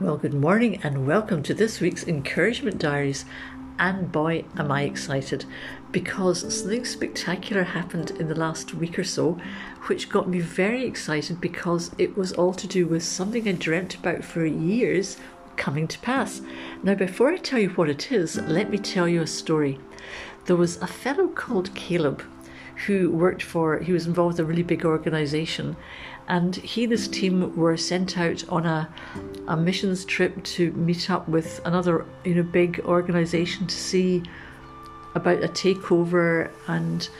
Well, good morning and welcome to this week's Encouragement Diaries. And boy, am I excited because something spectacular happened in the last week or so, which got me very excited because it was all to do with something I dreamt about for years coming to pass. Now, before I tell you what it is, let me tell you a story. There was a fellow called Caleb who worked for, he was involved with a really big organization, and he and his team were sent out on a, a missions trip to meet up with another, you know, big organization to see about a takeover and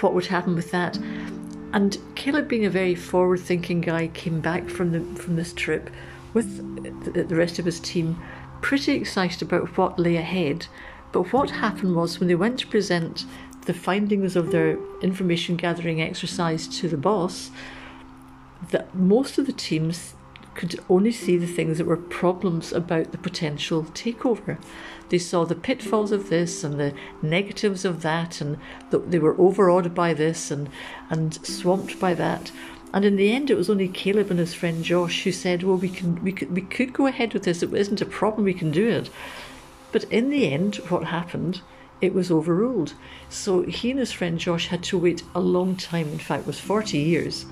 what would happen with that. And Caleb, being a very forward-thinking guy, came back from the from this trip with the rest of his team, pretty excited about what lay ahead. But what happened was when they went to present the findings of their information gathering exercise to the boss, that most of the teams could only see the things that were problems about the potential takeover. They saw the pitfalls of this and the negatives of that, and they were overawed by this and, and swamped by that. And in the end, it was only Caleb and his friend Josh who said, "Well, we can, we could, we could go ahead with this. It isn't a problem. We can do it." But in the end, what happened? It was overruled. So he and his friend Josh had to wait a long time. In fact, it was forty years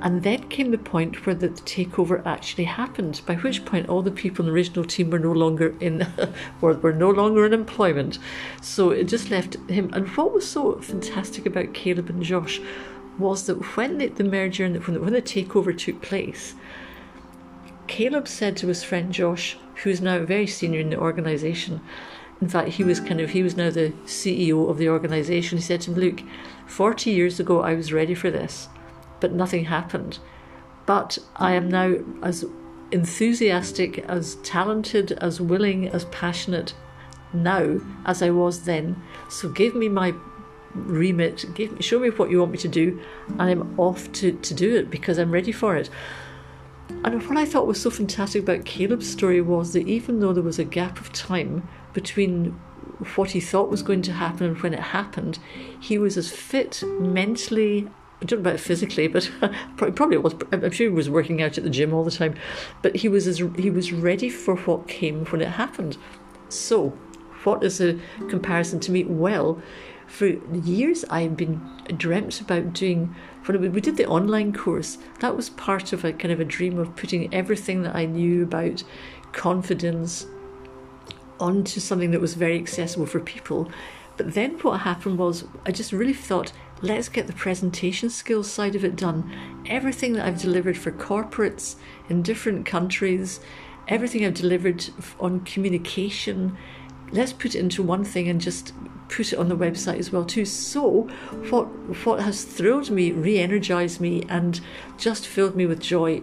and then came the point where the takeover actually happened, by which point all the people in the original team were no longer in, were no longer in employment. So it just left him. And what was so fantastic about Caleb and Josh was that when the, the merger and when, the, when the takeover took place, Caleb said to his friend Josh, who is now very senior in the organisation, in fact, he was kind of he was now the CEO of the organisation. He said to him, "Look, forty years ago, I was ready for this." But nothing happened. But I am now as enthusiastic, as talented, as willing, as passionate now as I was then. So give me my remit, give me, show me what you want me to do, and I'm off to, to do it because I'm ready for it. And what I thought was so fantastic about Caleb's story was that even though there was a gap of time between what he thought was going to happen and when it happened, he was as fit mentally I don't know about physically, but probably was. I'm sure he was working out at the gym all the time. But he was as, he was ready for what came when it happened. So, what is a comparison to me? Well, for years I've been dreamt about doing. When we did the online course, that was part of a kind of a dream of putting everything that I knew about confidence onto something that was very accessible for people. But then what happened was I just really thought let's get the presentation skills side of it done. Everything that I've delivered for corporates in different countries, everything I've delivered on communication, let's put it into one thing and just put it on the website as well too. So what what has thrilled me, re-energized me and just filled me with joy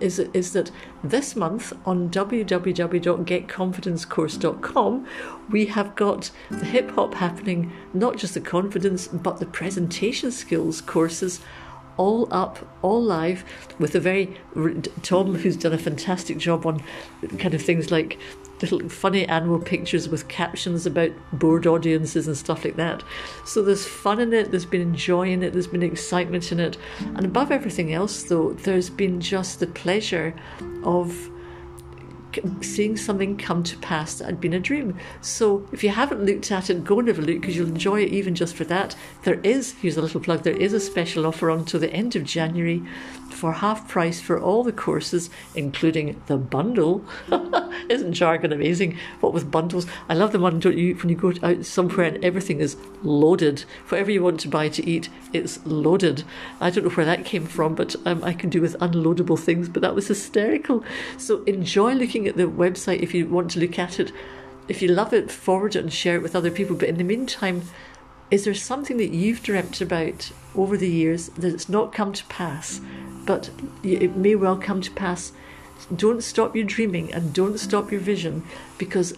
is, is that this month on www.getconfidencecourse.com we have got the hip hop happening, not just the confidence but the presentation skills courses all up, all live, with a very Tom, who's done a fantastic job on kind of things like little funny animal pictures with captions about bored audiences and stuff like that. So there's fun in it, there's been enjoy in it, there's been excitement in it. And above everything else, though, there's been just the pleasure of seeing something come to pass that had been a dream. So if you haven't looked at it, go and have a look because you'll enjoy it even just for that. There is, here's a little plug, there is a special offer on until the end of January for half price for all the courses, including the bundle. Isn't jargon amazing? What with bundles? I love the one, don't you, when you go out somewhere and everything is loaded. Whatever you want to buy to eat, it's loaded. I don't know where that came from, but um, I can do with unloadable things, but that was hysterical. So enjoy looking at the website if you want to look at it. If you love it, forward it and share it with other people. But in the meantime, is there something that you've dreamt about over the years that it's not come to pass, but it may well come to pass? Don't stop your dreaming and don't stop your vision because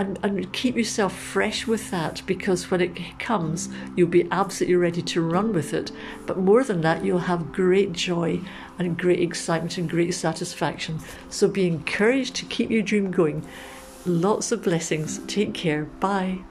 and, and keep yourself fresh with that because when it comes, you'll be absolutely ready to run with it. But more than that, you'll have great joy and great excitement and great satisfaction. So be encouraged to keep your dream going. Lots of blessings. Take care. Bye.